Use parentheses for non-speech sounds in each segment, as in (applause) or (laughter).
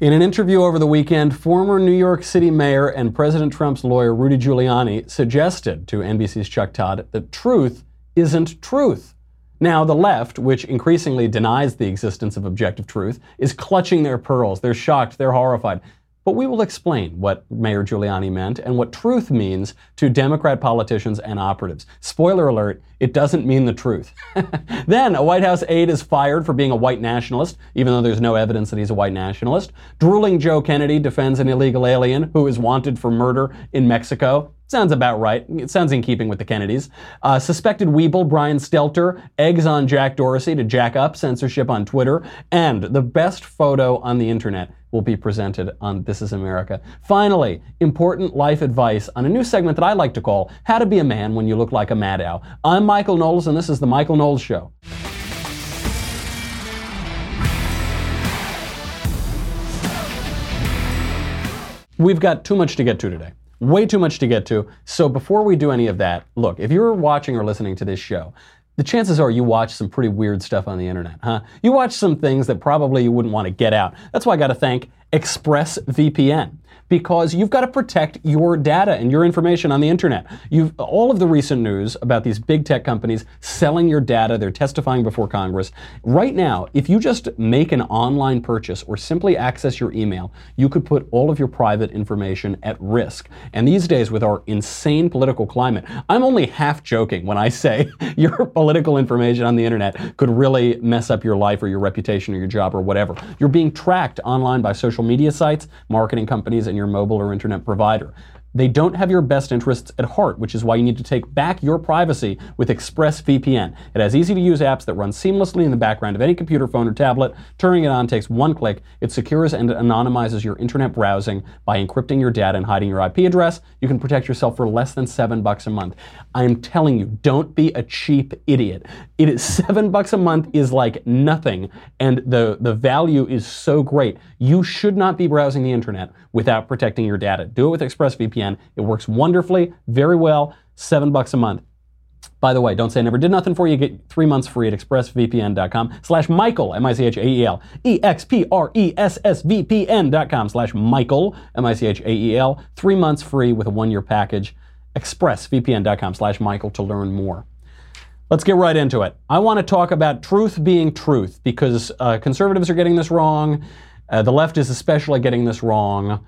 In an interview over the weekend, former New York City Mayor and President Trump's lawyer Rudy Giuliani suggested to NBC's Chuck Todd that truth isn't truth. Now, the left, which increasingly denies the existence of objective truth, is clutching their pearls. They're shocked, they're horrified. But we will explain what Mayor Giuliani meant and what truth means to Democrat politicians and operatives. Spoiler alert, it doesn't mean the truth. (laughs) then, a White House aide is fired for being a white nationalist, even though there's no evidence that he's a white nationalist. Drooling Joe Kennedy defends an illegal alien who is wanted for murder in Mexico. Sounds about right. It sounds in keeping with the Kennedys. Uh, suspected Weeble Brian Stelter eggs on Jack Dorsey to jack up censorship on Twitter. And the best photo on the internet will be presented on This Is America. Finally, important life advice on a new segment that I like to call How to Be a Man When You Look Like a Maddow. I'm Michael Knowles, and this is The Michael Knowles Show. We've got too much to get to today. Way too much to get to. So before we do any of that, look, if you're watching or listening to this show, the chances are you watch some pretty weird stuff on the internet, huh? You watch some things that probably you wouldn't want to get out. That's why I got to thank ExpressVPN because you've got to protect your data and your information on the internet. You've all of the recent news about these big tech companies selling your data, they're testifying before Congress. Right now, if you just make an online purchase or simply access your email, you could put all of your private information at risk. And these days with our insane political climate, I'm only half joking when I say (laughs) your political information on the internet could really mess up your life or your reputation or your job or whatever. You're being tracked online by social media sites, marketing companies, and your mobile or internet provider. They don't have your best interests at heart, which is why you need to take back your privacy with ExpressVPN. It has easy to use apps that run seamlessly in the background of any computer, phone, or tablet. Turning it on takes one click. It secures and anonymizes your internet browsing by encrypting your data and hiding your IP address. You can protect yourself for less than seven bucks a month. I am telling you, don't be a cheap idiot. It is (laughs) seven bucks a month is like nothing, and the, the value is so great. You should not be browsing the internet without protecting your data. Do it with ExpressVPN. It works wonderfully, very well, seven bucks a month. By the way, don't say I never did nothing for you. Get three months free at expressvpn.com slash Michael, M-I-C-H-A-E-L, E-X-P-R-E-S-S-V-P-N dot com slash Michael, M-I-C-H-A-E-L. Three months free with a one-year package. Expressvpn.com slash Michael to learn more. Let's get right into it. I want to talk about truth being truth because uh, conservatives are getting this wrong. Uh, the left is especially getting this wrong.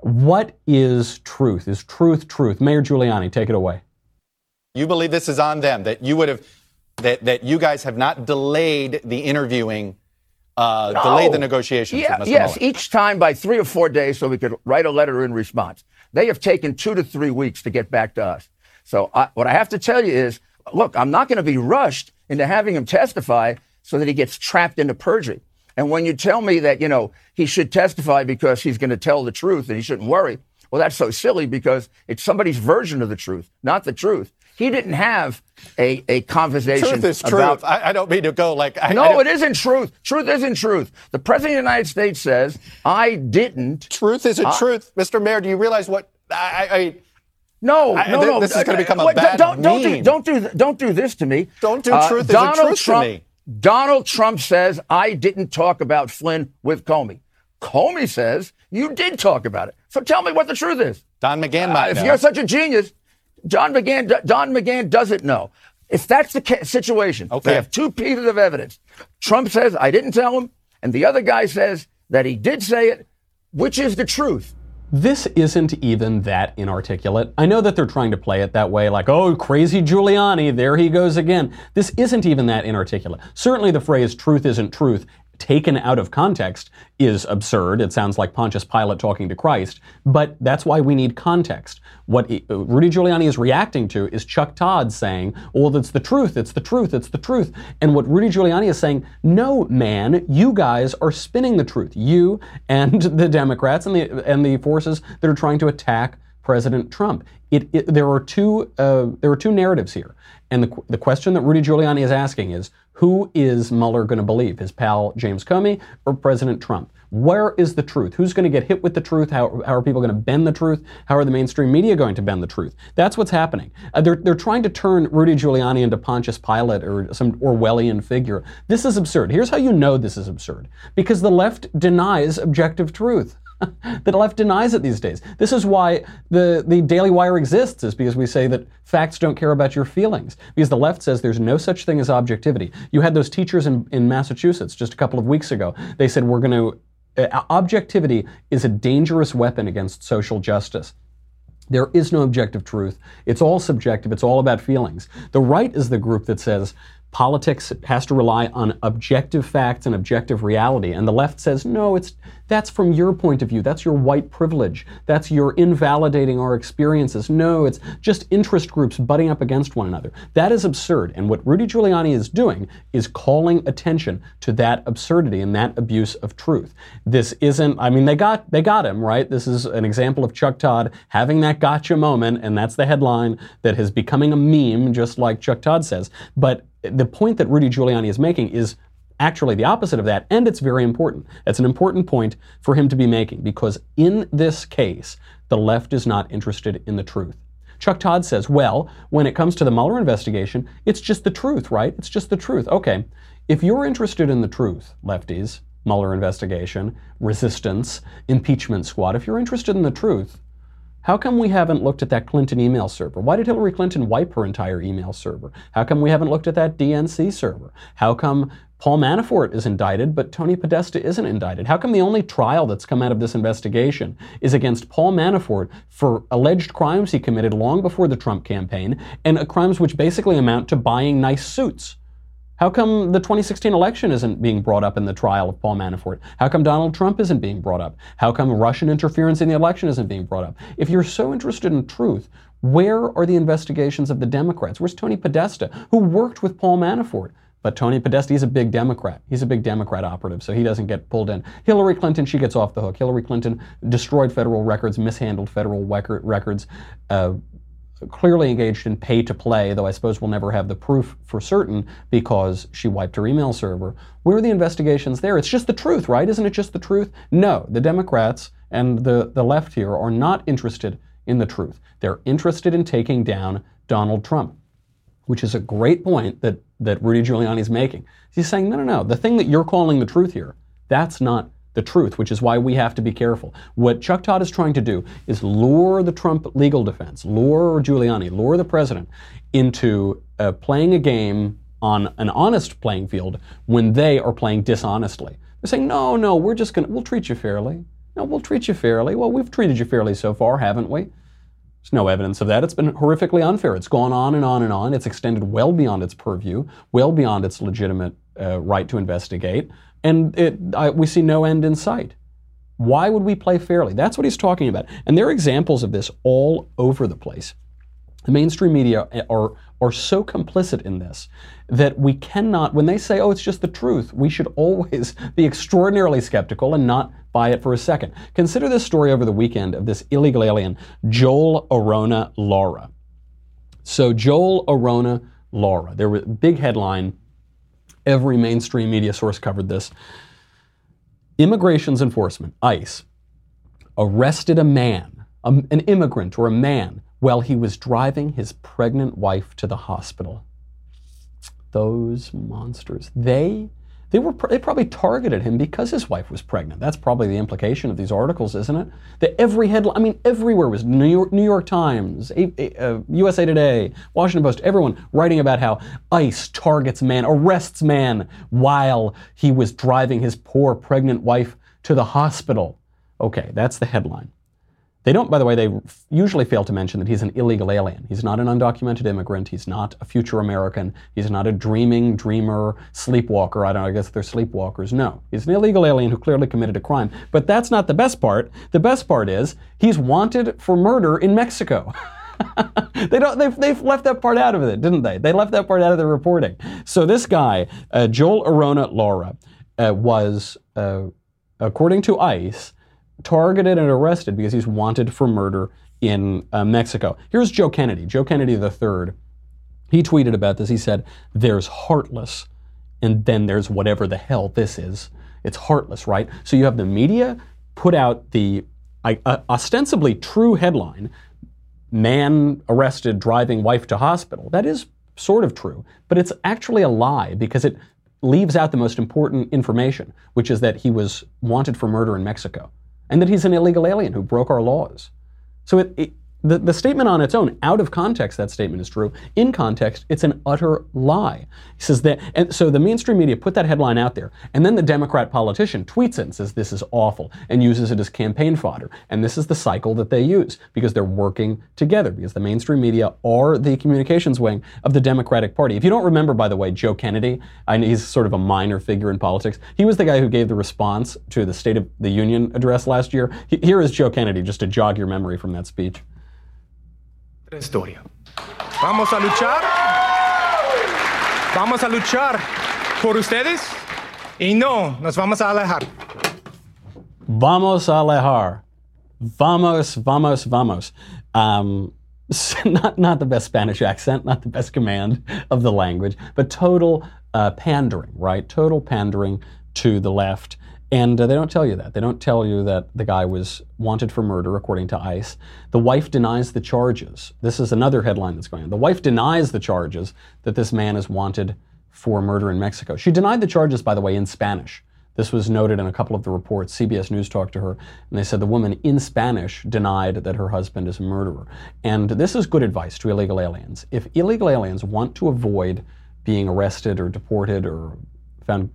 What is truth? Is truth truth? Mayor Giuliani, take it away. You believe this is on them, that you would have, that, that you guys have not delayed the interviewing, uh, No. delayed the negotiations Yeah, with Mr. yes, Mueller. each time by three or four days so we could write a letter in response. They have taken two to three weeks to get back to us. So I, what I have to tell you is, look, I'm not going to be rushed into having him testify so that he gets trapped into perjury. And when you tell me that, you know, he should testify because he's going to tell the truth and he shouldn't worry, well, that's so silly because it's somebody's version of the truth, not the truth. He didn't have a, a conversation Truth is truth. I, I don't mean to go like. I, I no, don't- it isn't truth. Truth isn't truth. The President of the United States says, I didn't. Truth isn't I- truth, Mr. Mayor. Do you realize what? I, I, I No, I- no, no. this is gonna become a Wait, bad don't, don't, do, don't, do, don't do this to me. Uh, Don't do truth isn't Donald truth to Trump, me. Donald Trump says, I didn't talk about Flynn with Comey. Comey says, you did talk about it. So tell me what the truth is. Don McGahn Uh, if know. you're such a genius, John McGahn, Don McGahn doesn't know. If that's the situation, Okay. they have two pieces of evidence. Trump says, I didn't tell him, and the other guy says that he did say it. Which is the truth? This isn't even that inarticulate. I know that they're trying to play it that way, like, oh, crazy Giuliani, there he goes again. This isn't even that inarticulate. Certainly the phrase truth isn't truth taken out of context is absurd. It sounds like Pontius Pilate talking to Christ, but that's why we need context. What Rudy Giuliani is reacting to is Chuck Todd saying, well, that's the truth, it's the truth, it's the truth. And what Rudy Giuliani is saying, no, man, you guys are spinning the truth. You and (laughs) the Democrats and the, and the forces that are trying to attack President Trump. It, it, there are two uh, there are two narratives here, and the, the question that Rudy Giuliani is asking is, who is Mueller going to believe, his pal James Comey or President Trump? Where is the truth? Who's going to get hit with the truth? How, how are people going to bend the truth? How are the mainstream media going to bend the truth? That's what's happening. Uh, they're, they're trying to turn Rudy Giuliani into Pontius Pilate or some Orwellian figure. This is absurd. Here's how you know this is absurd because the left denies objective truth. (laughs) the left denies it these days. This is why the, the Daily Wire exists, is because we say that facts don't care about your feelings. Because the left says there's no such thing as objectivity. You had those teachers in, in Massachusetts just a couple of weeks ago. They said we're going to uh, objectivity is a dangerous weapon against social justice. There is no objective truth. It's all subjective. It's all about feelings. The right is the group that says politics has to rely on objective facts and objective reality. And the left says, no, it's, that's from your point of view. That's your white privilege. That's your invalidating our experiences. No, it's just interest groups butting up against one another. That is absurd. And what Rudy Giuliani is doing is calling attention to that absurdity and that abuse of truth. This isn't, I mean, they got, they got him, right? This is an example of Chuck Todd having that gotcha moment, and that's the headline that is becoming a meme, just like Chuck Todd says. But the point that Rudy Giuliani is making is actually the opposite of that, and it's very important. It's an important point for him to be making because in this case, the left is not interested in the truth. Chuck Todd says, well, when it comes to the Mueller investigation, it's just the truth, right? It's just the truth. Okay, if you're interested in the truth, lefties, Mueller investigation, resistance, impeachment squad, if you're interested in the truth, how come we haven't looked at that Clinton email server? Why did Hillary Clinton wipe her entire email server? How come we haven't looked at that DNC server? How come Paul Manafort is indicted, but Tony Podesta isn't indicted? How come the only trial that's come out of this investigation is against Paul Manafort for alleged crimes he committed long before the Trump campaign and crimes which basically amount to buying nice suits? How come the 2016 election isn't being brought up in the trial of Paul Manafort? How come Donald Trump isn't being brought up? How come Russian interference in the election isn't being brought up? If you're so interested in truth, where are the investigations of the Democrats? Where's Tony Podesta, who worked with Paul Manafort? But Tony Podesta, he's a big Democrat. He's a big Democrat operative, so he doesn't get pulled in. Hillary Clinton, she gets off the hook. Hillary Clinton destroyed federal records, mishandled federal records, uh, clearly engaged in pay to play, though I suppose we'll never have the proof for certain because she wiped her email server. Where are the investigations there? It's just the truth, right? Isn't it just the truth? No, the Democrats and the, the left here are not interested in the truth. They're interested in taking down Donald Trump, which is a great point that, that Rudy Giuliani is making. He's saying, no, no, no, the thing that you're calling the truth here, that's not the truth, which is why we have to be careful. What Chuck Todd is trying to do is lure the Trump legal defense, lure Giuliani, lure the president into uh, playing a game on an honest playing field when they are playing dishonestly. They're saying, no, no, we're just going to, we'll treat you fairly. No, we'll treat you fairly. Well, we've treated you fairly so far, haven't we? There's no evidence of that. It's been horrifically unfair. It's gone on and on and on. It's extended well beyond its purview, well beyond its legitimate uh, right to investigate and it, I, we see no end in sight. Why would we play fairly? That's what he's talking about. And there are examples of this all over the place. The mainstream media are, are so complicit in this that we cannot, when they say, oh, it's just the truth, we should always (laughs) be extraordinarily skeptical and not buy it for a second. Consider this story over the weekend of this illegal alien, Joel Arrona Lara. So, Joel Arrona Lara, there was a big headline Every mainstream media source covered this. Immigration's enforcement, ICE, arrested a man, an immigrant or a man, while he was driving his pregnant wife to the hospital. Those monsters. They they were they probably targeted him because his wife was pregnant. That's probably the implication of these articles, isn't it? That every headline, I mean, everywhere was New York, New York Times, a, a, uh, USA Today, Washington Post, everyone writing about how ICE targets man, arrests man while he was driving his poor pregnant wife to the hospital. Okay, that's the headline. They don't, by the way, they usually fail to mention that he's an illegal alien. He's not an undocumented immigrant. He's not a future American. He's not a dreaming, dreamer, sleepwalker. I don't know, I guess they're sleepwalkers. No. He's an illegal alien who clearly committed a crime. But that's not the best part. The best part is he's wanted for murder in Mexico. (laughs) they don't. They've, they've left that part out of it, didn't they? They left that part out of the reporting. So this guy, uh, Joel Arrona Lara, uh, was, uh, according to ICE, targeted and arrested because he's wanted for murder in uh, Mexico. Here's Joe Kennedy, Joe Kennedy III. He tweeted about this. He said, There's heartless, and then there's whatever the hell this is. It's heartless, right? So you have the media put out the uh, ostensibly true headline man arrested driving wife to hospital. That is sort of true, but it's actually a lie because it leaves out the most important information, which is that he was wanted for murder in Mexico and that he's an illegal alien who broke our laws. So it, it the, the statement on its own, out of context, that statement is true. In context, it's an utter lie. He says that, and so the mainstream media put that headline out there, and then the Democrat politician tweets it and says this is awful and uses it as campaign fodder. And this is the cycle that they use because they're working together, because the mainstream media are the communications wing of the Democratic Party. If you don't remember, by the way, Joe Kennedy, I know he's sort of a minor figure in politics. He was the guy who gave the response to the State of the Union address last year. Here is Joe Kennedy, just to jog your memory from that speech. Historia. Vamos a luchar. Vamos a luchar por ustedes y no nos vamos a alejar. Vamos a alejar. Vamos, vamos, vamos. Um, (laughs) not, not the best Spanish accent, not the best command of the language, but total uh, pandering, right? Total pandering to the left. And uh, they don't tell you that. They don't tell you that the guy was wanted for murder, according to ICE. The wife denies the charges. This is another headline that's going on. The wife denies the charges that this man is wanted for murder in Mexico. She denied the charges, by the way, in Spanish. This was noted in a couple of the reports. CBS News talked to her, and they said the woman in Spanish denied that her husband is a murderer. And this is good advice to illegal aliens. If illegal aliens want to avoid being arrested or deported or found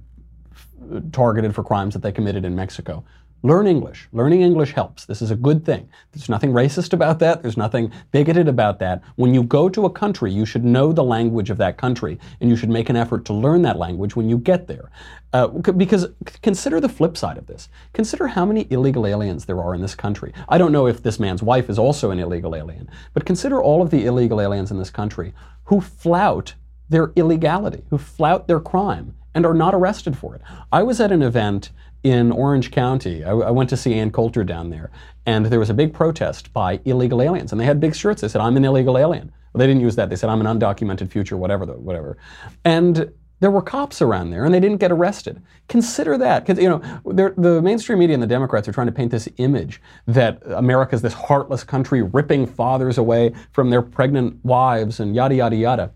targeted for crimes that they committed in Mexico. Learn English. Learning English helps. This is a good thing. There's nothing racist about that. There's nothing bigoted about that. When you go to a country, you should know the language of that country, and you should make an effort to learn that language when you get there. Uh, because consider the flip side of this. Consider how many illegal aliens there are in this country. I don't know if this man's wife is also an illegal alien, but consider all of the illegal aliens in this country who flout their illegality, who flout their crime and are not arrested for it. I was at an event in Orange County. I, I, went to see Ann Coulter down there, and there was a big protest by illegal aliens, and they had big shirts. They said, "I'm an illegal alien." Well, they didn't use that. They said, "I'm an undocumented future, whatever, whatever." And there were cops around there, and they didn't get arrested. Consider that, because you know the mainstream media and the Democrats are trying to paint this image that America is this heartless country ripping fathers away from their pregnant wives and yada yada yada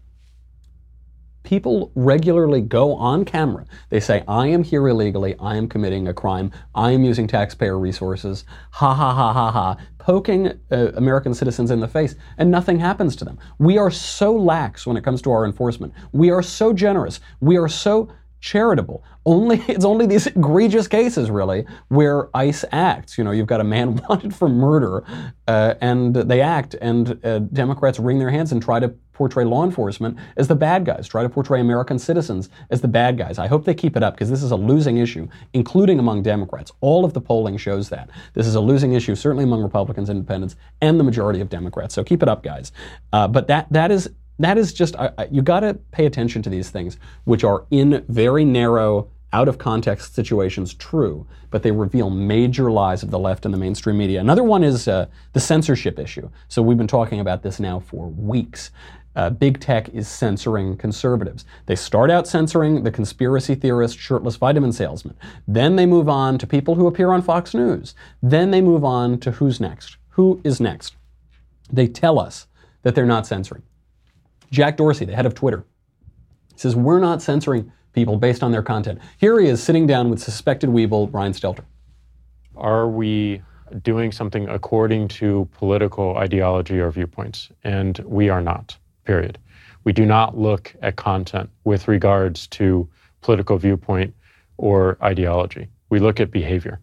people regularly go on camera. They say, I am here illegally, I am committing a crime, I am using taxpayer resources, ha ha ha ha ha, poking uh, American citizens in the face, and nothing happens to them. We are so lax when it comes to our enforcement. We are so generous. We are so charitable. Only (laughs) it's only these egregious cases, really, where ICE acts. You know, you've got a man (laughs) wanted for murder, uh, and they act, and uh, Democrats wring their hands and try to portray law enforcement as the bad guys, try to portray American citizens as the bad guys. I hope they keep it up because this is a losing issue, including among Democrats. All of the polling shows that this is a losing issue, certainly among Republicans, Independents, and the majority of Democrats. So keep it up, guys. Uh, but that that is that is just you got to pay attention to these things, which are in very narrow, out of context situations true, but they reveal major lies of the left and the mainstream media. Another one is uh, the censorship issue. So we've been talking about this now for weeks. Uh, big tech is censoring conservatives. They start out censoring the conspiracy theorist, shirtless vitamin salesman. Then they move on to people who appear on Fox News. Then they move on to who's next. Who is next? They tell us that they're not censoring. Jack Dorsey, the head of Twitter, says, We're not censoring people based on their content. Here he is sitting down with suspected weeble Brian Stelter. Are we doing something according to political ideology or viewpoints? And we are not, period. We do not look at content with regards to political viewpoint or ideology. We look at behavior.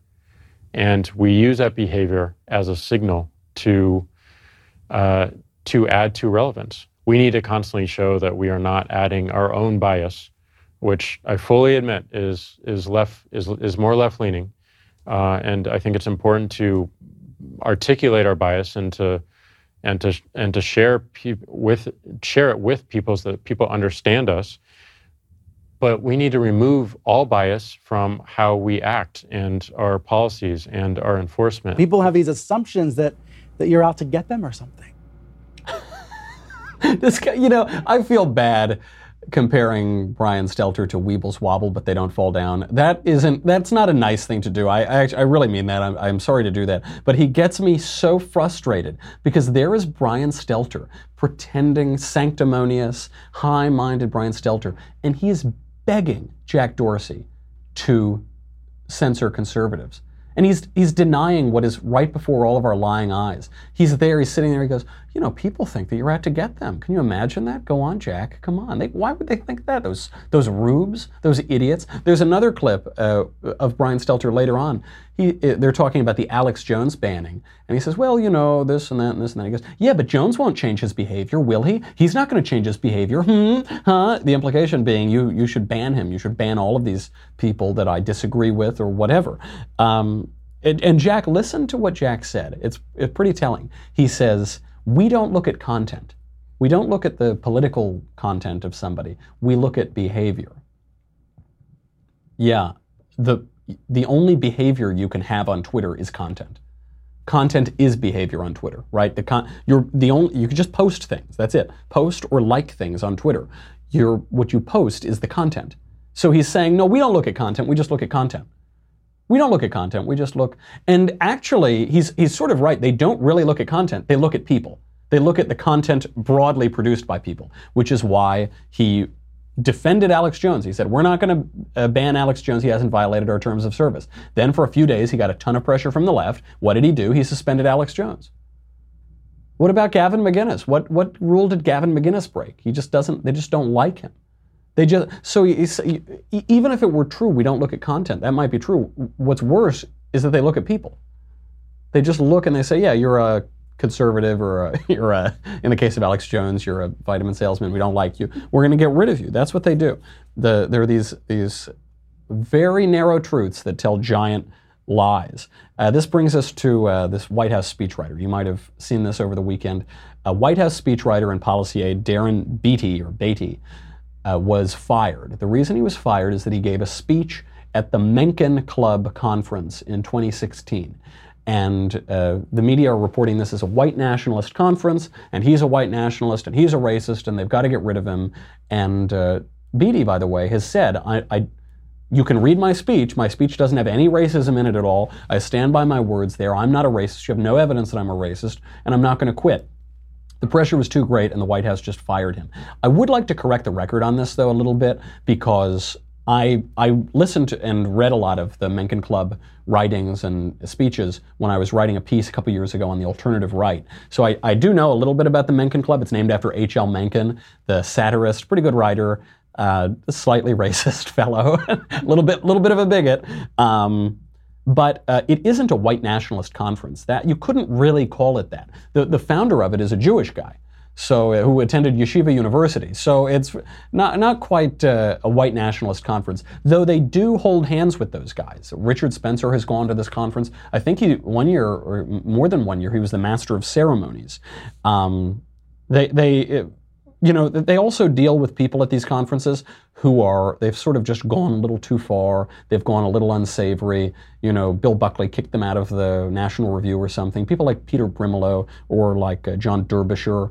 And we use that behavior as a signal to, uh, to add to relevance we need to constantly show that we are not adding our own bias, which I fully admit is is left is is more left leaning, uh, and I think it's important to articulate our bias and to and to and to share pe- with share it with people so that people understand us. But we need to remove all bias from how we act and our policies and our enforcement. People have these assumptions that that you're out to get them or something. (laughs) this guy, you know, I feel bad comparing Brian Stelter to Weebles Wobble, but they don't fall down. That isn't. That's not a nice thing to do. I I, I really mean that. I'm, I'm sorry to do that, but he gets me so frustrated because there is Brian Stelter pretending sanctimonious, high-minded Brian Stelter, and he is begging Jack Dorsey to censor conservatives. And he's he's denying what is right before all of our lying eyes. He's there, he's sitting there, he goes, you know, people think that you're out to get them. Can you imagine that? Go on, Jack. Come on. They, why would they think that? Those those rubes, those idiots. There's another clip uh, of Brian Stelter later on. He, uh, they're talking about the Alex Jones banning. And he says, well, you know, this and that and this and that. He goes, yeah, but Jones won't change his behavior, will he? He's not going to change his behavior. Hmm? Huh? The implication being you, you should ban him. You should ban all of these people that I disagree with or whatever. Um, and, and Jack, listen to what Jack said. It's, it's pretty telling. He says, we don't look at content. We don't look at the political content of somebody. We look at behavior. Yeah, the the only behavior you can have on Twitter is content. Content is behavior on Twitter, right? The con- you're the only you can just post things. That's it. Post or like things on Twitter. Your what you post is the content. So he's saying, no, we don't look at content. We just look at content. We don't look at content. We just look. And actually, he's he's sort of right. They don't really look at content. They look at people. They look at the content broadly produced by people, which is why he defended Alex Jones. He said, We're not going to uh, ban Alex Jones. He hasn't violated our terms of service. Then, for a few days, he got a ton of pressure from the left. What did he do? He suspended Alex Jones. What about Gavin McInnes? What, what rule did Gavin McInnes break? He just doesn't, they just don't like him. They just, so he- he- even if it were true, we don't look at content. That might be true. What's worse is that they look at people. They just look and they say, yeah, you're a conservative or a, (laughs) you're a, in the case of Alex Jones, you're a vitamin salesman. We don't like you. We're going to get rid of you. That's what they do. The, there are these, these very narrow truths that tell giant lies. Uh, this brings us to uh, this White House speechwriter. You might have seen this over the weekend. A White House speechwriter and policy aide, Darren Beattie or Beattie, uh, was fired. The reason he was fired is that he gave a speech at the Mencken Club conference in 2016. And uh, the media are reporting this as a white nationalist conference, and he's a white nationalist, and he's a racist, and they've got to get rid of him. And uh, Beattie, by the way, has said, I, I, you can read my speech. My speech doesn't have any racism in it at all. I stand by my words there. I'm not a racist. You have no evidence that I'm a racist, and I'm not going to quit. The pressure was too great, and the White House just fired him. I would like to correct the record on this, though, a little bit, because I, I listened and read a lot of the Mencken Club writings and speeches when I was writing a piece a couple years ago on the alternative right. So I, I do know a little bit about the Mencken Club. It's named after H.L. Mencken, the satirist, pretty good writer, uh, slightly (laughs) racist fellow, a (laughs) little bit, little bit of a bigot. Um, but uh, it isn't a white nationalist conference. That you couldn't really call it that. The the founder of it is a Jewish guy, so uh, who attended Yeshiva University. So it's not not quite uh, a white nationalist conference, though they do hold hands with those guys. Richard Spencer has gone to this conference. I think he one year or more than one year he was the master of ceremonies. Um, they they. It, you know, they also deal with people at these conferences who are, they've sort of just gone a little too far. They've gone a little unsavory. You know, Bill Buckley kicked them out of the National Review or something. People like Peter Brimelow or like uh, John Derbyshire,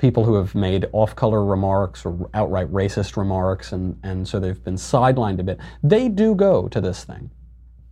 people who have made off color remarks or outright racist remarks, and, and so they've been sidelined a bit. They do go to this thing.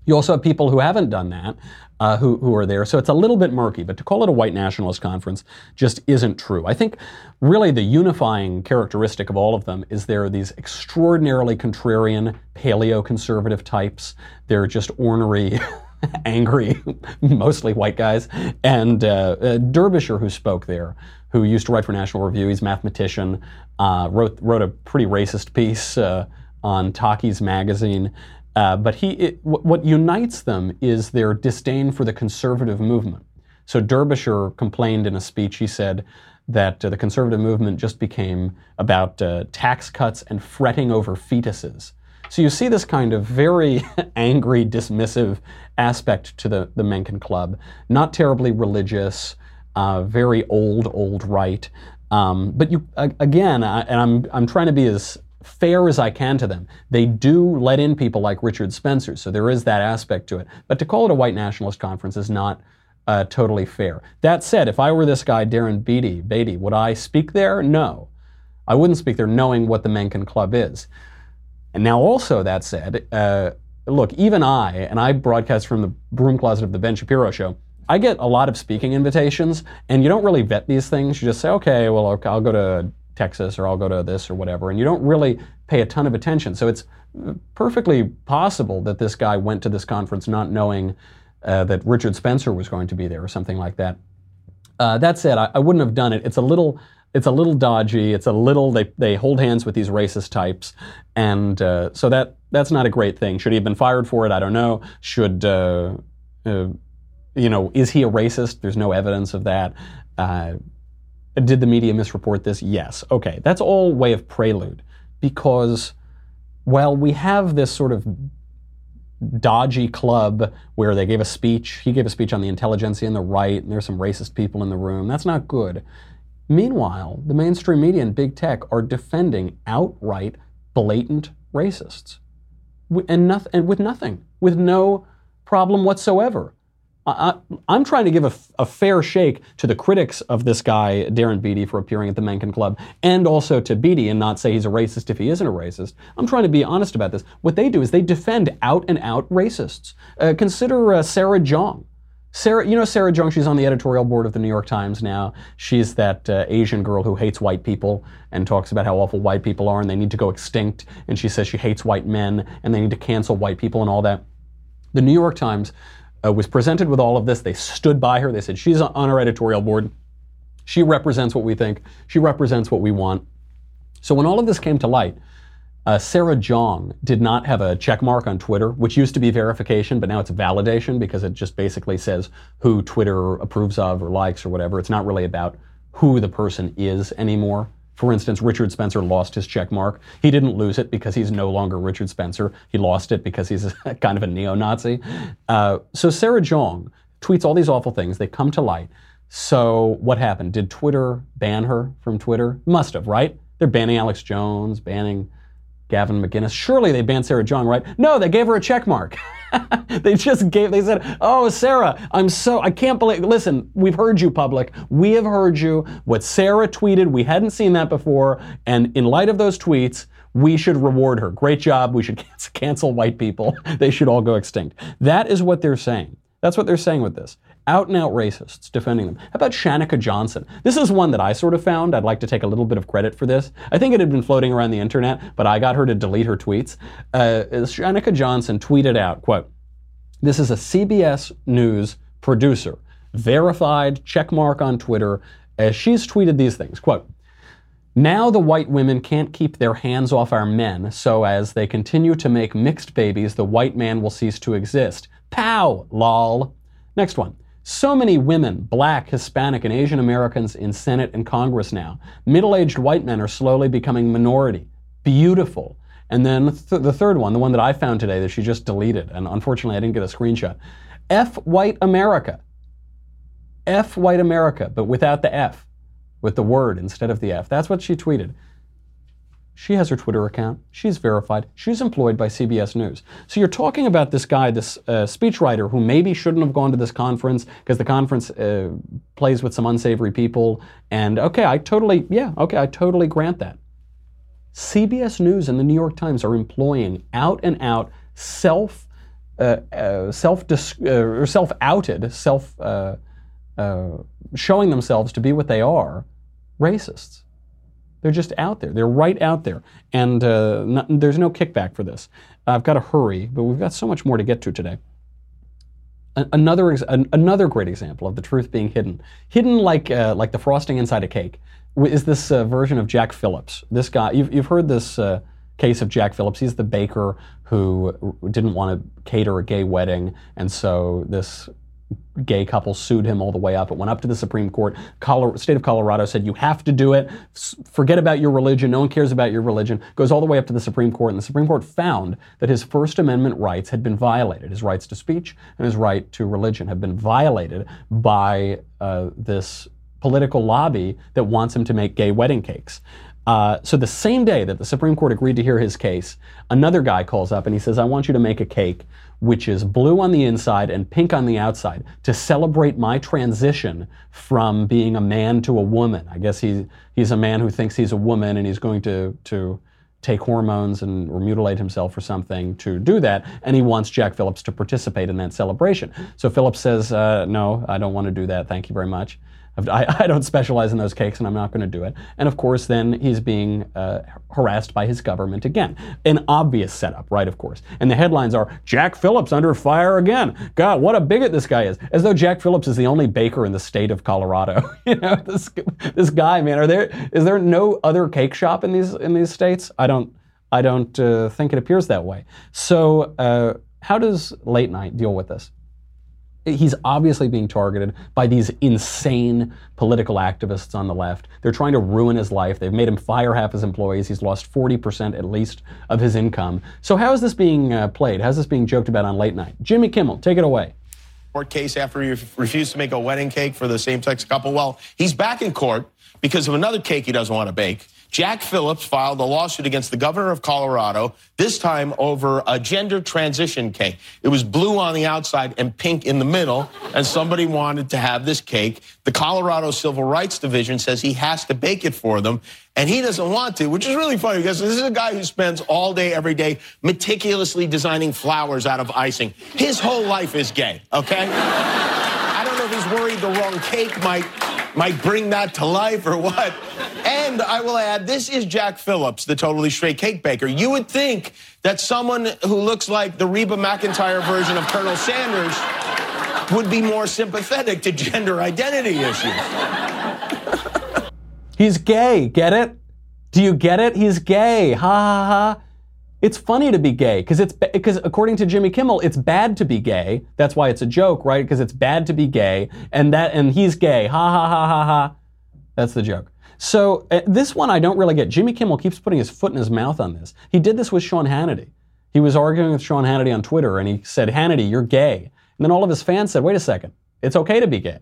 You also have people who haven't done that, uh, who, who are there. So it's a little bit murky, but to call it a white nationalist conference just isn't true. I think really the unifying characteristic of all of them is there are these extraordinarily contrarian paleo-conservative types. They're just ornery, (laughs) angry, (laughs) mostly white guys. And uh, uh, Derbyshire, who spoke there, who used to write for National Review, he's a mathematician, uh, wrote, wrote a pretty racist piece uh, on Taki's magazine. Uh, but he, it, what, what unites them is their disdain for the conservative movement. So Derbyshire complained in a speech. He said that uh, the conservative movement just became about uh, tax cuts and fretting over fetuses. So you see this kind of very (laughs) angry, dismissive aspect to the, the Mencken Club. Not terribly religious, uh, very old, old right. Um, but you again, I, and I'm I'm trying to be as fair as I can to them. They do let in people like Richard Spencer, so there is that aspect to it. But to call it a white nationalist conference is not uh, totally fair. That said, if I were this guy, Darren Beattie, Beattie, would I speak there? No. I wouldn't speak there knowing what the Mencken Club is. And now, also that said, uh, look, even I, and I broadcast from the broom closet of the Ben Shapiro show, I get a lot of speaking invitations, and you don't really vet these things. You just say, okay, well, I'll go to Texas or I'll go to this or whatever, and you don't really pay a ton of attention. So it's perfectly possible that this guy went to this conference not knowing uh, that Richard Spencer was going to be there or something like that. Uh, that said, I, I, wouldn't have done it. It's a little, it's a little dodgy. It's a little they, they hold hands with these racist types, and uh, so that that's not a great thing. Should he have been fired for it? I don't know. Should uh, uh, you know? Is he a racist? There's no evidence of that. Uh, did the media misreport this? Yes. Okay, that's all way of prelude, because while we have this sort of dodgy club where they gave a speech. He gave a speech on the intelligentsia and the right, and there's some racist people in the room. That's not good. Meanwhile, the mainstream media and big tech are defending outright, blatant racists, and, nothing, and with nothing, with no problem whatsoever. I, am trying to give a, a, fair shake to the critics of this guy, Darren Beattie, for appearing at the Mencken Club, and also to Beattie and not say he's a racist if he isn't a racist. I'm trying to be honest about this. What they do is they defend out and out racists. Uh, consider uh, Sarah Jeong. Sarah, you know Sarah Jeong, she's on the editorial board of the New York Times now. She's that uh, Asian girl who hates white people and talks about how awful white people are and they need to go extinct. And she says she hates white men and they need to cancel white people and all that. The New York Times uh, was presented with all of this. They stood by her. They said, she's on our editorial board. She represents what we think. She represents what we want. So when all of this came to light, uh, Sarah Jeong did not have a check mark on Twitter, which used to be verification, but now it's validation because it just basically says who Twitter approves of or likes or whatever. It's not really about who the person is anymore. For instance, Richard Spencer lost his check mark. He didn't lose it because he's no longer Richard Spencer. He lost it because he's a, (laughs) kind of a neo Nazi. Uh, so Sarah Jeong tweets all these awful things. They come to light. So what happened? Did Twitter ban her from Twitter? Must have, right? They're banning Alex Jones, banning Gavin McInnes. Surely they banned Sarah Jeong, right? No, they gave her a check mark. (laughs) they just gave, they said, Oh, Sarah, I'm so, I can't believe, listen, we've heard you, public. We have heard you. What Sarah tweeted, we hadn't seen that before. And in light of those tweets, we should reward her. Great job. We should (laughs) cancel white people. they should all go extinct. That is what they're saying. That's what they're saying with this. Out and out racists defending them. How about Shanika Johnson? This is one that I sort of found. I'd like to take a little bit of credit for this. I think it had been floating around the internet, but I got her to delete her tweets. Uh, Shanika Johnson tweeted out, quote, this is a CBS News producer, verified, checkmark on Twitter, as she's tweeted these things, quote, now the white women can't keep their hands off our men, so as they continue to make mixed babies, the white man will cease to exist. Pow! Lol. Next one. So many women, black, Hispanic, and Asian Americans in Senate and Congress now. Middle aged white men are slowly becoming minority. Beautiful. And then th- the third one, the one that I found today that she just deleted, and unfortunately I didn't get a screenshot. F white America. F white America, but without the F, with the word instead of the F. That's what she tweeted. She has her Twitter account. She's verified. She's employed by CBS News. So you're talking about this guy, this uh, speechwriter, who maybe shouldn't have gone to this conference because the conference uh, plays with some unsavory people. And okay, I totally, yeah, okay, I totally grant that. CBS News and the New York Times are employing out and out self, uh, uh self, uh, or self outed, self uh, showing themselves to be what they are, racists. They're just out there. They're right out there. And uh, not, there's no kickback for this. I've got to hurry, but we've got so much more to get to today. another, another great example of the truth being hidden, hidden like, uh, like the frosting inside a cake, is this uh, version of Jack Phillips. This guy, you've, you've heard this uh, case of Jack Phillips. He's the baker who didn't want to cater a gay wedding, and so this gay couple sued him all the way up. It went up to the Supreme Court. State of Colorado said you have to do it. Forget about your religion. No one cares about your religion. Goes all the way up to the Supreme Court, and the Supreme Court found that his First Amendment rights had been violated. His rights to speech and his right to religion have been violated by uh, this political lobby that wants him to make gay wedding cakes. Uh, so the same day that the Supreme Court agreed to hear his case, another guy calls up and he says, "I want you to make a cake which is blue on the inside and pink on the outside, to celebrate my transition from being a man to a woman. I guess he, he's a man who thinks he's a woman and he's going to, to take hormones and or mutilate himself or something to do that, and he wants Jack Phillips to participate in that celebration. So Phillips says, uh, "No, I don't want to do that. Thank you very much." I, (laughs) I, don't specialize in those cakes and I'm not going to do it. And of course, then he's being uh, harassed by his government again. An obvious setup, right? Of course. And the headlines are Jack Phillips under fire again. God, what a bigot this guy is. As though Jack Phillips is the only baker in the state of Colorado. (laughs) you know, this, this guy, man, are there, is there no other cake shop in these, in these states? I don't, I don't uh, think it appears that way. So, uh, how does late night deal with this? He's obviously being targeted by these insane political activists on the left. They're trying to ruin his life. They've made him fire half his employees. He's lost 40% at least of his income. So, how is this being uh, played? How's this being joked about on late night? Jimmy Kimmel, take it away. Court case after he refused to make a wedding cake for the same sex couple. Well, he's back in court because of another cake he doesn't want to bake. Jack Phillips filed a lawsuit against the governor of Colorado, this time over a gender transition cake. It was blue on the outside and pink in the middle, and somebody wanted to have this cake. The Colorado Civil Rights Division says he has to bake it for them, and he doesn't want to, which is really funny because this is a guy who spends all day, every day, meticulously designing flowers out of icing. His whole life is gay, okay? I don't know if he's worried the wrong cake might might bring that to life or what. And I will add, this is Jack Phillips, the totally straight cake baker. You would think that someone who looks like the Reba McEntire version of Colonel Sanders would be more sympathetic to gender identity issues. He's gay, get it? Do you get it? He's gay. Ha ha ha. It's funny to be gay because it's because according to Jimmy Kimmel, it's bad to be gay. That's why it's a joke, right? Because it's bad to be gay, and that and he's gay. Ha ha ha ha ha. That's the joke. So uh, this one I don't really get. Jimmy Kimmel keeps putting his foot in his mouth on this. He did this with Sean Hannity. He was arguing with Sean Hannity on Twitter, and he said, "Hannity, you're gay." And then all of his fans said, "Wait a second, it's okay to be gay."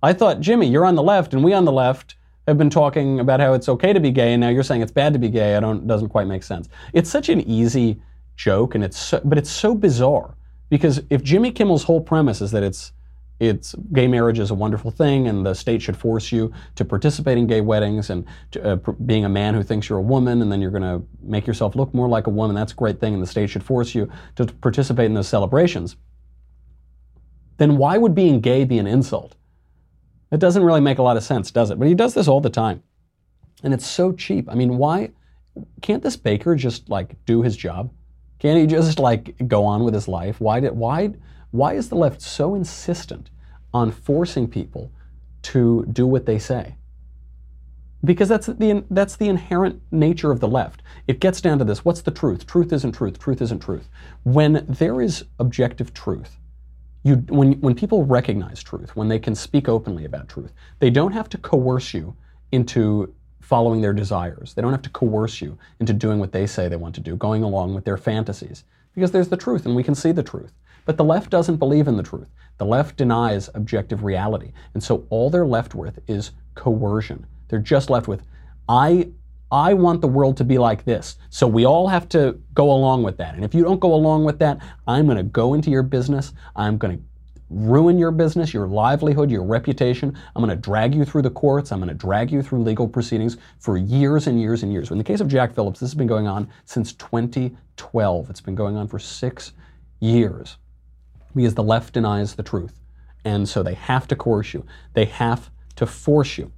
I thought, Jimmy, you're on the left, and we on the left have been talking about how it's okay to be gay, and now you're saying it's bad to be gay. I don't doesn't quite make sense. It's such an easy joke, and it's so, but it's so bizarre because if Jimmy Kimmel's whole premise is that it's it's gay marriage is a wonderful thing, and the state should force you to participate in gay weddings, and to, uh, pr- being a man who thinks you're a woman, and then you're going to make yourself look more like a woman. That's a great thing, and the state should force you to participate in those celebrations. Then why would being gay be an insult? It doesn't really make a lot of sense, does it? But he does this all the time. And it's so cheap. I mean, why can't this baker just like do his job? Can't he just like go on with his life? Why did why why is the left so insistent on forcing people to do what they say? Because that's the that's the inherent nature of the left. It gets down to this, what's the truth? Truth isn't truth. Truth isn't truth. When there is objective truth, you, when, when people recognize truth, when they can speak openly about truth, they don't have to coerce you into following their desires. They don't have to coerce you into doing what they say they want to do, going along with their fantasies, because there's the truth and we can see the truth. But the left doesn't believe in the truth. The left denies objective reality. And so all they're left with is coercion. They're just left with, I I want the world to be like this. So we all have to go along with that. And if you don't go along with that, I'm going to go into your business. I'm going to ruin your business, your livelihood, your reputation. I'm going to drag you through the courts. I'm going to drag you through legal proceedings for years and years and years. In the case of Jack Phillips, this has been going on since 2012. It's been going on for six years because the left denies the truth. And so they have to coerce you. They have to force you.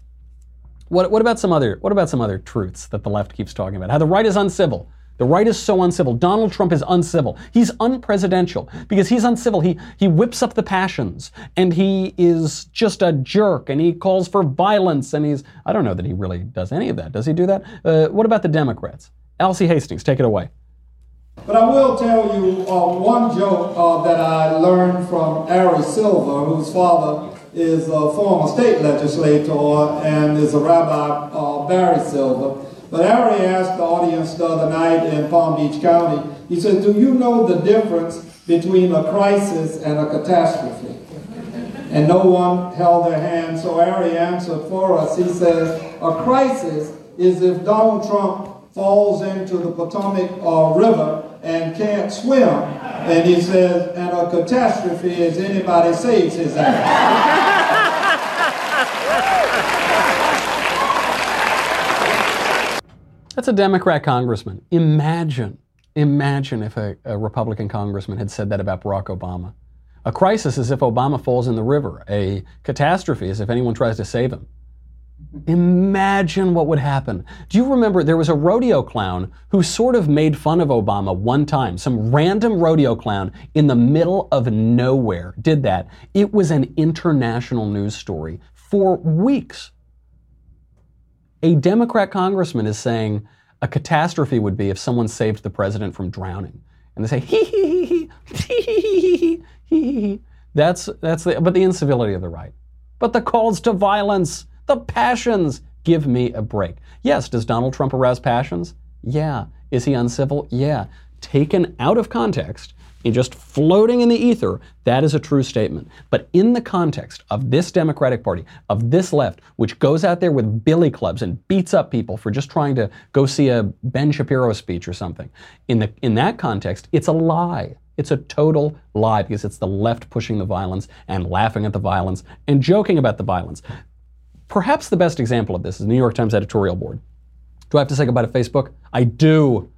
What, what about some other what about some other truths that the left keeps talking about? How the right is uncivil. The right is so uncivil. Donald Trump is uncivil. He's unpresidential because he's uncivil. He he whips up the passions and he is just a jerk and he calls for violence and he's I don't know that he really does any of that. Does he do that? Uh, what about the Democrats? Alcee Hastings, take it away. But I will tell you uh, one joke uh, that I learned from Ari Silver, whose father is a former state legislator and is a rabbi, uh, Barry Silver. But Ari asked the audience the other night in Palm Beach County, he said, do you know the difference between a crisis and a catastrophe? And no one held their hand, so Ari answered for us. He says, a crisis is if Donald Trump falls into the Potomac uh, River and can't swim And he says, and a catastrophe is anybody saves his ass. (laughs) That's a Democrat congressman. Imagine, imagine if a, a Republican congressman had said that about Barack Obama. A crisis is if Obama falls in the river. A catastrophe is if anyone tries to save him. Imagine what would happen. Do you remember there was a rodeo clown who sort of made fun of Obama one time? Some random rodeo clown in the middle of nowhere did that. It was an international news story for weeks. A Democrat congressman is saying a catastrophe would be if someone saved the president from drowning. And they say, hee hee hee hee, hee hee hee hee. That's, that's the, but the incivility of the right. But the calls to violence, the passions, give me a break. Yes, does Donald Trump arouse passions? Yeah. Is he uncivil? Yeah. Taken out of context, and just floating in the ether, that is a true statement. But in the context of this Democratic Party, of this left, which goes out there with billy clubs and beats up people for just trying to go see a Ben Shapiro speech or something, in, the, in that context, it's a lie. It's a total lie because it's the left pushing the violence and laughing at the violence and joking about the violence. Perhaps the best example of this is the New York Times editorial board. Do I have to say goodbye to Facebook? I do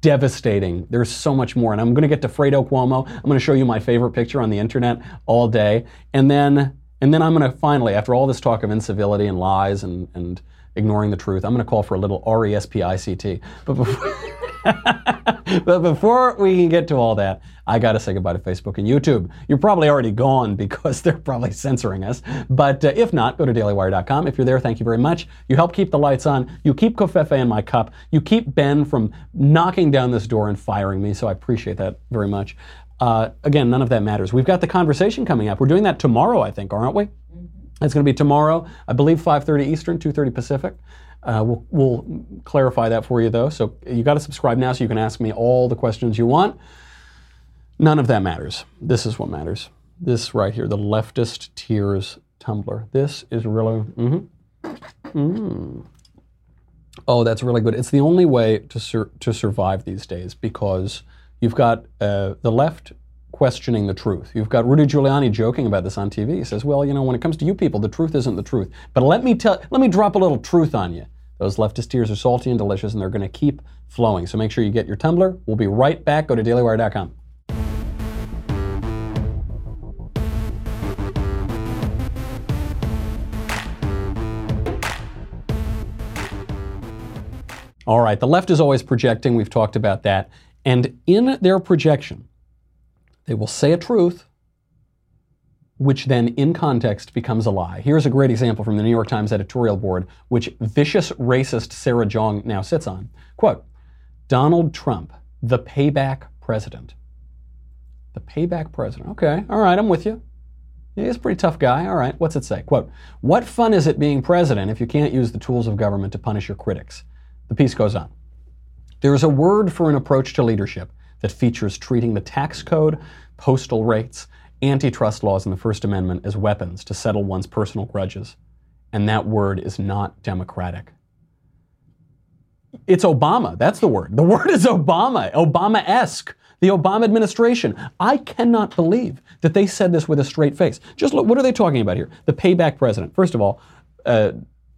devastating. There's so much more. And I'm going to get to Fredo Cuomo. I'm going to show you my favorite picture on the internet all day. And then, and then I'm going to finally, after all this talk of incivility and lies and, and ignoring the truth, I'm going to call for a little R E S P I C T. But before, (laughs) (laughs) but before we can get to all that, I got to say goodbye to Facebook and YouTube. You're probably already gone (laughs) because they're probably censoring us. But uh, if not, go to dailywire.com. If you're there, thank you very much. You help keep the lights on. You keep covfefe in my cup. You keep Ben from knocking down this door and firing me. So I appreciate that very much. Uh, again, none of that matters. We've got the conversation coming up. We're doing that tomorrow, I think, aren't we? It's going to be tomorrow, I believe 5:30 Eastern, 2:30 Pacific. Uh, we'll, we'll clarify that for you though. So you got to subscribe now so you can ask me all the questions you want. None of that matters. This is what matters. This right here, the leftist tears tumbler. This is really. Mm-hmm. Mm. Oh, that's really good. It's the only way to sur- to survive these days because you've got uh, the left questioning the truth. You've got Rudy Giuliani joking about this on TV. He says, "Well, you know, when it comes to you people, the truth isn't the truth. But let me tell, let me drop a little truth on you. Those leftist tears are salty and delicious, and they're going to keep flowing. So make sure you get your tumbler. We'll be right back. Go to dailywire.com." All right, the left is always projecting. We've talked about that. And in their projection, they will say a truth, which then in context becomes a lie. Here's a great example from the New York Times editorial board, which vicious racist Sarah Jeong now sits on. Quote Donald Trump, the payback president. The payback president. Okay, all right, I'm with you. He's a pretty tough guy. All right, what's it say? Quote What fun is it being president if you can't use the tools of government to punish your critics? The piece goes on. There is a word for an approach to leadership that features treating the tax code, postal rates, antitrust laws, and the First Amendment as weapons to settle one's personal grudges. And that word is not democratic. It's Obama. That's the word. The word is Obama, Obama esque. The Obama administration. I cannot believe that they said this with a straight face. Just look, what are they talking about here? The payback president. First of all, uh,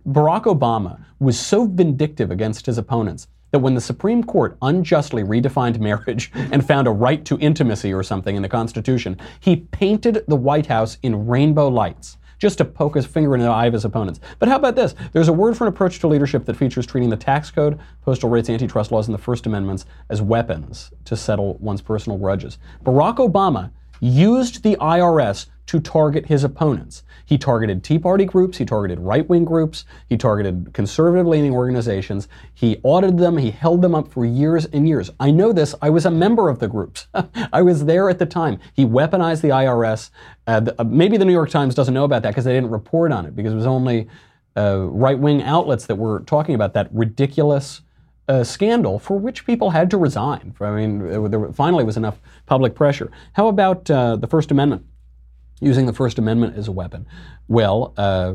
Barack Obama was so vindictive against his opponents that when the Supreme Court unjustly redefined marriage (laughs) and found a right to intimacy or something in the Constitution, he painted the White House in rainbow lights just to poke his finger in the eye of his opponents. But how about this? There's a word for an approach to leadership that features treating the tax code, postal rates, antitrust laws, and the First Amendments as weapons to settle one's personal grudges. Barack Obama used the IRS to target his opponents. He targeted Tea Party groups, he targeted right wing groups, he targeted conservative leaning organizations. He audited them, he held them up for years and years. I know this, I was a member of the groups. (laughs) I was there at the time. He weaponized the IRS. Uh, the, uh, maybe the New York Times doesn't know about that because they didn't report on it because it was only uh, right wing outlets that were talking about that ridiculous. Uh, scandal for which people had to resign. I mean, there finally was enough public pressure. How about uh, the First Amendment? using the First Amendment as a weapon. Well, uh,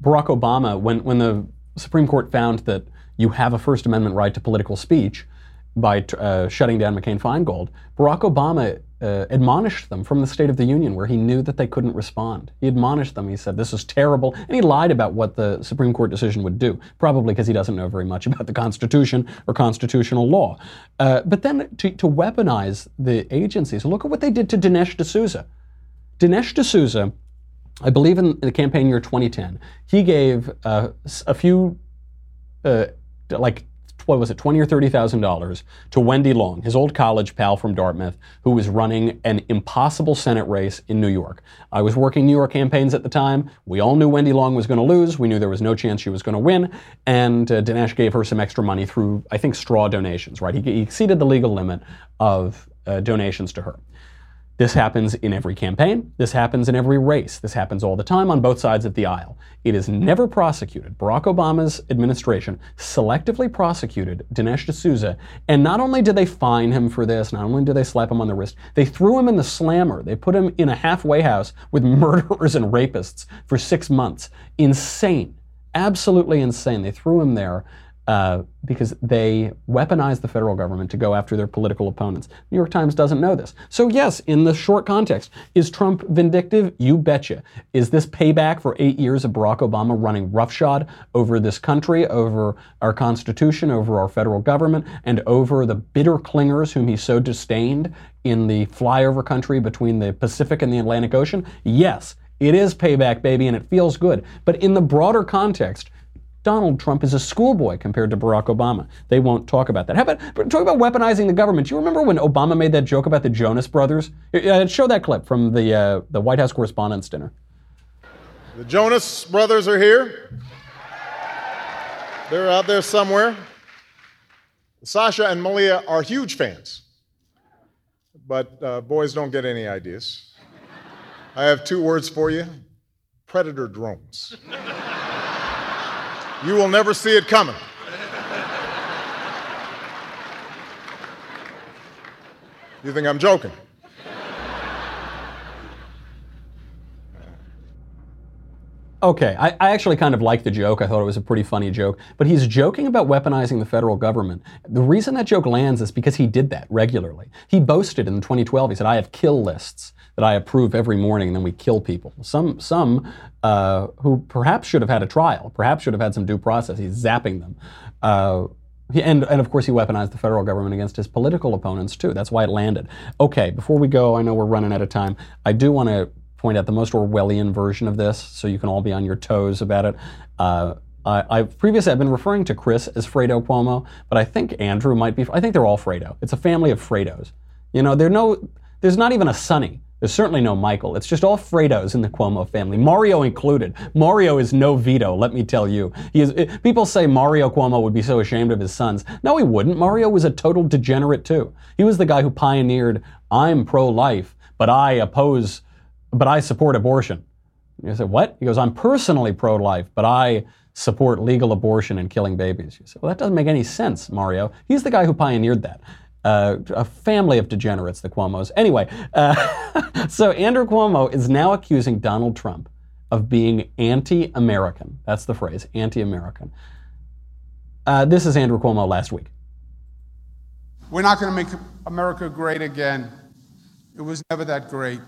Barack Obama, when, when the Supreme Court found that you have a First Amendment right to political speech by uh, shutting down McCain Feingold, Barack Obama uh, admonished them from the State of the Union, where he knew that they couldn't respond. He admonished them. He said, This is terrible. And he lied about what the Supreme Court decision would do, probably because he doesn't know very much (laughs) about the Constitution or constitutional law. Uh, but then to, to weaponize the agencies, look at what they did to Dinesh D'Souza. Dinesh D'Souza, I believe in the campaign year 2010, he gave uh, a few, uh, like, what was it, twenty or thirty thousand dollars to Wendy Long, his old college pal from Dartmouth, who was running an impossible Senate race in New York. I was working New York campaigns at the time. We all knew Wendy Long was going to lose. We knew there was no chance she was going to win. And uh, Dinesh gave her some extra money through, I think, straw donations. Right? He, he exceeded the legal limit of uh, donations to her. This happens in every campaign. This happens in every race. This happens all the time on both sides of the aisle. It is never prosecuted. Barack Obama's administration selectively prosecuted Dinesh D'Souza, and not only did they fine him for this, not only did they slap him on the wrist, they threw him in the slammer. They put him in a halfway house with (laughs) murderers and rapists for six months. Insane. Absolutely insane. They threw him there uh, because they weaponize the federal government to go after their political opponents. New York Times doesn't know this. So, yes, in the short context, is Trump vindictive? You betcha. Is this payback for eight years of Barack Obama running roughshod over this country, over our Constitution, over our federal government, and over the bitter clingers whom he so disdained in the flyover country between the Pacific and the Atlantic Ocean? Yes. It is payback, baby, and it feels good. But in the broader context, Donald Trump is a schoolboy compared to Barack Obama. They won't talk about that. How about talk about weaponizing the government? Do you remember when Obama made that joke about the Jonas Brothers? Uh, show that clip from the uh, the White House Correspondents' Dinner. The Jonas brothers are here. They're out there somewhere. Sasha and Malia are huge fans, but uh, boys don't get any ideas. I have two words for you predator drones. You will never see it coming. You think I'm joking? Okay, I, I actually kind of liked the joke. I thought it was a pretty funny joke. But he's joking about weaponizing the federal government. The reason that joke lands is because he did that regularly. He boasted in 2012. He said, "I have kill lists that I approve every morning, and then we kill people." Some, some uh, who perhaps should have had a trial, perhaps should have had some due process. He's zapping them. Uh, he- and, and of course, he weaponized the federal government against his political opponents too. That's why it landed. Okay, before we go, I know we're running out of time. I do want to point out the most Orwellian version of this, so you can all be on your toes about it. Uh, I, I previously I've been referring to Chris as Fredo Cuomo, but I think Andrew might be. I think they're all Fredo. It's a family of Fredos. You know, there no, there's not even a Sonny. There's certainly no Michael. It's just all Fredos in the Cuomo family, Mario included. Mario is no Vito, let me tell you. He is. it- people say Mario Cuomo would be so ashamed of his sons. No, he wouldn't. Mario was a total degenerate too. He was the guy who pioneered, "I'm pro-life, but I oppose, but I support abortion." You say, what? He goes, I'm personally pro life, but I support legal abortion and killing babies. You say, well, that doesn't make any sense, Mario. He's the guy who pioneered that. Uh, a family of degenerates, the Cuomos. Anyway, uh, (laughs) so Andrew Cuomo is now accusing Donald Trump of being anti American. That's the phrase, anti American. Uh, this is Andrew Cuomo last week. We're not going to make America great again. It was never that great.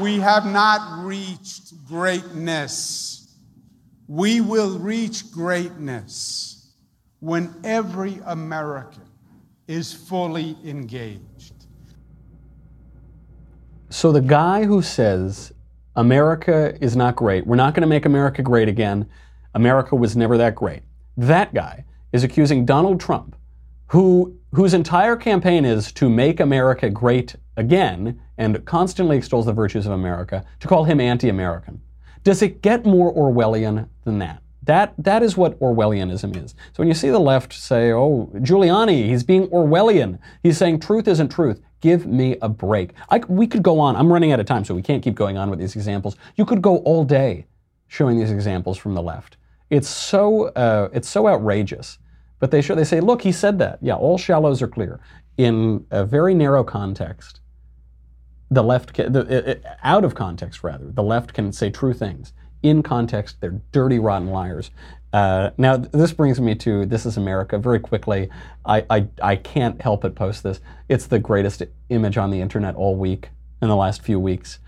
We have not reached greatness. We will reach greatness when every American is fully engaged. So the guy who says America is not great, we're not going to make America great again, America was never that great, that guy is accusing Donald Trump, who whose entire campaign is to make America great again and constantly extols the virtues of America, to call him anti-American. Does it get more Orwellian than that? That, that is what Orwellianism is. So when you see the left say, oh, Giuliani, he's being Orwellian, he's saying truth isn't truth, give me a break. I, we could go on. I'm running out of time, so we can't keep going on with these examples. You could go all day showing these examples from the left. It's so, uh, it's so outrageous. But they, show, they say, look, he said that. Yeah, all shallows are clear. In a very narrow context, the left, ca- the, uh, uh, out of context rather, the left can say true things. In context, they're dirty, rotten liars. Uh, now, th- this brings me to This is America very quickly. I, I, I can't help but post this. It's the greatest image on the internet all week, in the last few weeks.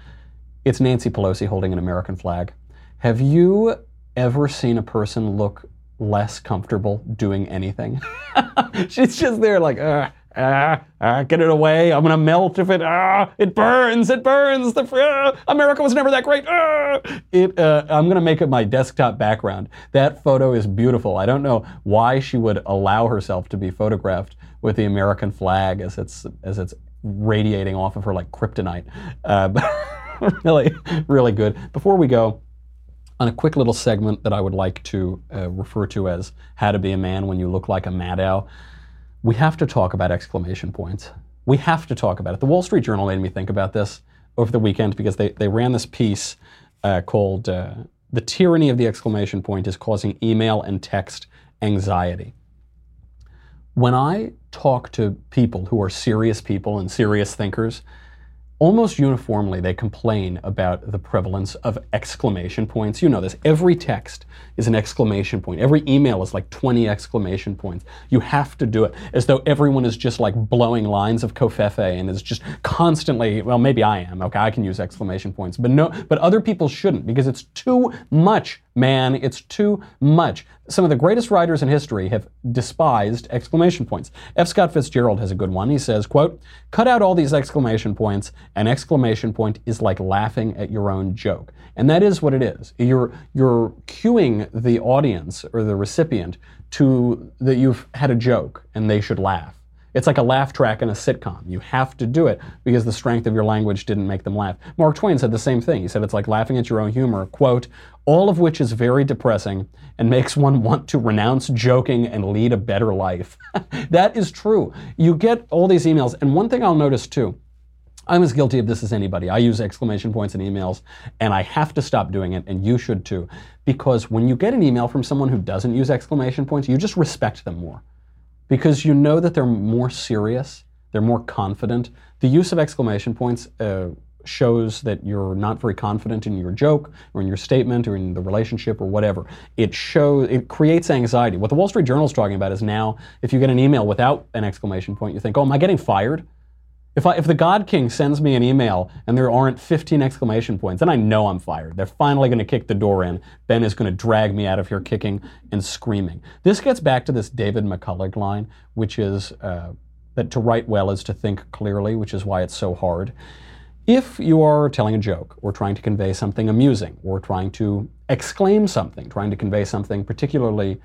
It's Nancy Pelosi holding an American flag. Have you ever seen a person look less comfortable doing anything? (laughs) She's just there like, uh, ah, ah, get it away. I'm gonna melt if it, ah, it burns, it burns. The ah, America was never that great. Ah. It, uh, I'm gonna make it my desktop background. That photo is beautiful. I don't know why she would allow herself to be photographed with the American flag as it's as it's radiating off of her like kryptonite. Uh, (laughs) really, really good. Before we go, on a quick little segment that I would like to uh, refer to as How to Be a Man When You Look Like a Maddow, we have to talk about exclamation points. We have to talk about it. The Wall Street Journal made me think about this over the weekend because they, they ran this piece uh, called uh, The Tyranny of the Exclamation Point is Causing Email and Text Anxiety. When I talk to people who are serious people and serious thinkers, almost uniformly they complain about the prevalence of exclamation points. You know this. Every text is an exclamation point. Every email is like 20 exclamation points. You have to do it as though everyone is just like blowing lines of covfefe and is just constantly, well, maybe I am. Okay, I can use exclamation points. But no, but other people shouldn't because it's too much, man. It's too much. Some of the greatest writers in history have despised exclamation points. F. Scott Fitzgerald has a good one. He says, quote, cut out all these exclamation points. An exclamation point is like laughing at your own joke. And that is what it is. You're, you're cueing the audience or the recipient to that you've had a joke and they should laugh. It's like a laugh track in a sitcom. You have to do it because the strength of your language didn't make them laugh. Mark Twain said the same thing. He said it's like laughing at your own humor, quote, all of which is very depressing and makes one want to renounce joking and lead a better life. (laughs) that is true. You get all these emails, and one thing I'll notice too, I'm as guilty of this as anybody. I use exclamation points in emails, and I have to stop doing it, and you should too. Because when you get an email from someone who doesn't use exclamation points, you just respect them more because you know that they're more serious, they're more confident. The use of exclamation points uh, shows that you're not very confident in your joke or in your statement or in the relationship or whatever. It shows it creates anxiety. What the Wall Street Journal is talking about is now if you get an email without an exclamation point, you think, "Oh, am I getting fired?" If, I, if the God King sends me an email and there aren't 15 exclamation points, then I know I'm fired. They're finally going to kick the door in. Ben is going to drag me out of here kicking and screaming. This gets back to this David McCullough line, which is uh, that to write well is to think clearly, which is why it's so hard. If you are telling a joke or trying to convey something amusing or trying to exclaim something, trying to convey something particularly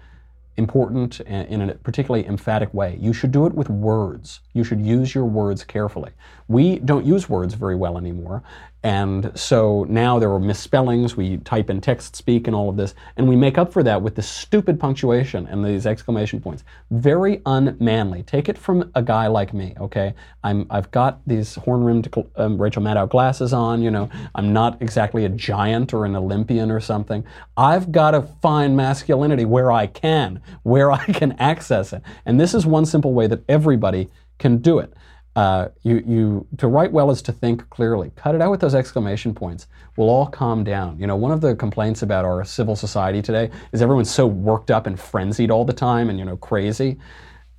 important in a particularly emphatic way. You should do it with words. You should use your words carefully. We don't use words very well anymore, and so now there are misspellings. We type in text speak and all of this, and we make up for that with this stupid punctuation and these exclamation points. Very unmanly. Take it from a guy like me, okay? I'm, I've got these horn-rimmed um, Rachel Maddow glasses on, you know. I'm not exactly a giant or an Olympian or something. I've got to find masculinity where I can, where (laughs) I can access it. And this is one simple way that everybody can do it. Uh, you, you, to write well is to think clearly. Cut it out with those exclamation points. We'll all calm down. You know, one of the complaints about our civil society today is everyone's so worked up and frenzied all the time and, you know, crazy.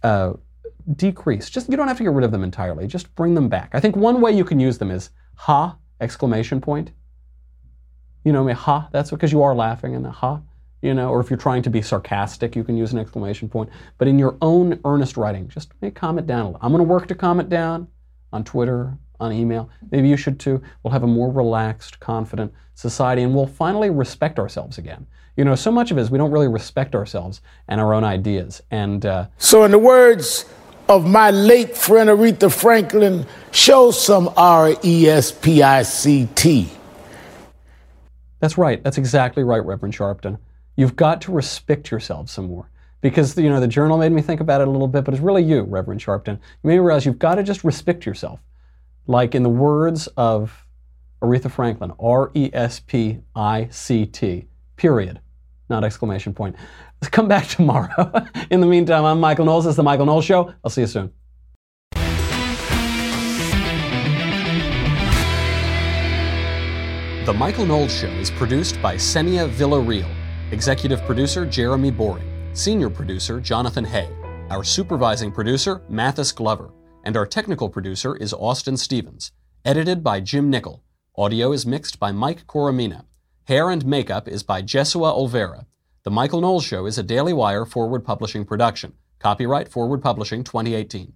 Uh, decrease. Just, you don't have to get rid of them entirely. Just bring them back. I think one way you can use them is ha, exclamation point. You know, I mean, ha, that's because you are laughing and the ha you know, or if you're trying to be sarcastic, you can use an exclamation point. But in your own earnest writing, just make calm it down a little. I'm going to work to calm it down on Twitter, on email. Maybe you should too. We'll have a more relaxed, confident society, and we'll finally respect ourselves again. You know, so much of it is we don't really respect ourselves and our own ideas. And uh, so, in the words of my late friend Aretha Franklin, show some R E S P I C T. That's right. That's exactly right, Reverend Sharpton. You've got to respect yourself some more. Because, you know, the journal made me think about it a little bit, but it's really you, Reverend Sharpton. You may realize you've got to just respect yourself. Like in the words of Aretha Franklin, R E S P I C T, period, not exclamation point. (laughs) Come back tomorrow. (laughs) in the meantime, I'm Michael Knowles. This is The Michael Knowles Show. I'll see you soon. The Michael Knowles Show is produced by Senia Villarreal, executive producer Jeremy Boring, senior producer Jonathan Hay, our supervising producer Mathis Glover, and our technical producer is Austin Stevens. Edited by Jim Nickel. Audio is mixed by Mike Coromina. Hair and makeup is by Jesua Olvera. The Michael Knowles Show is a Daily Wire Forward Publishing production. Copyright Forward Publishing 2018.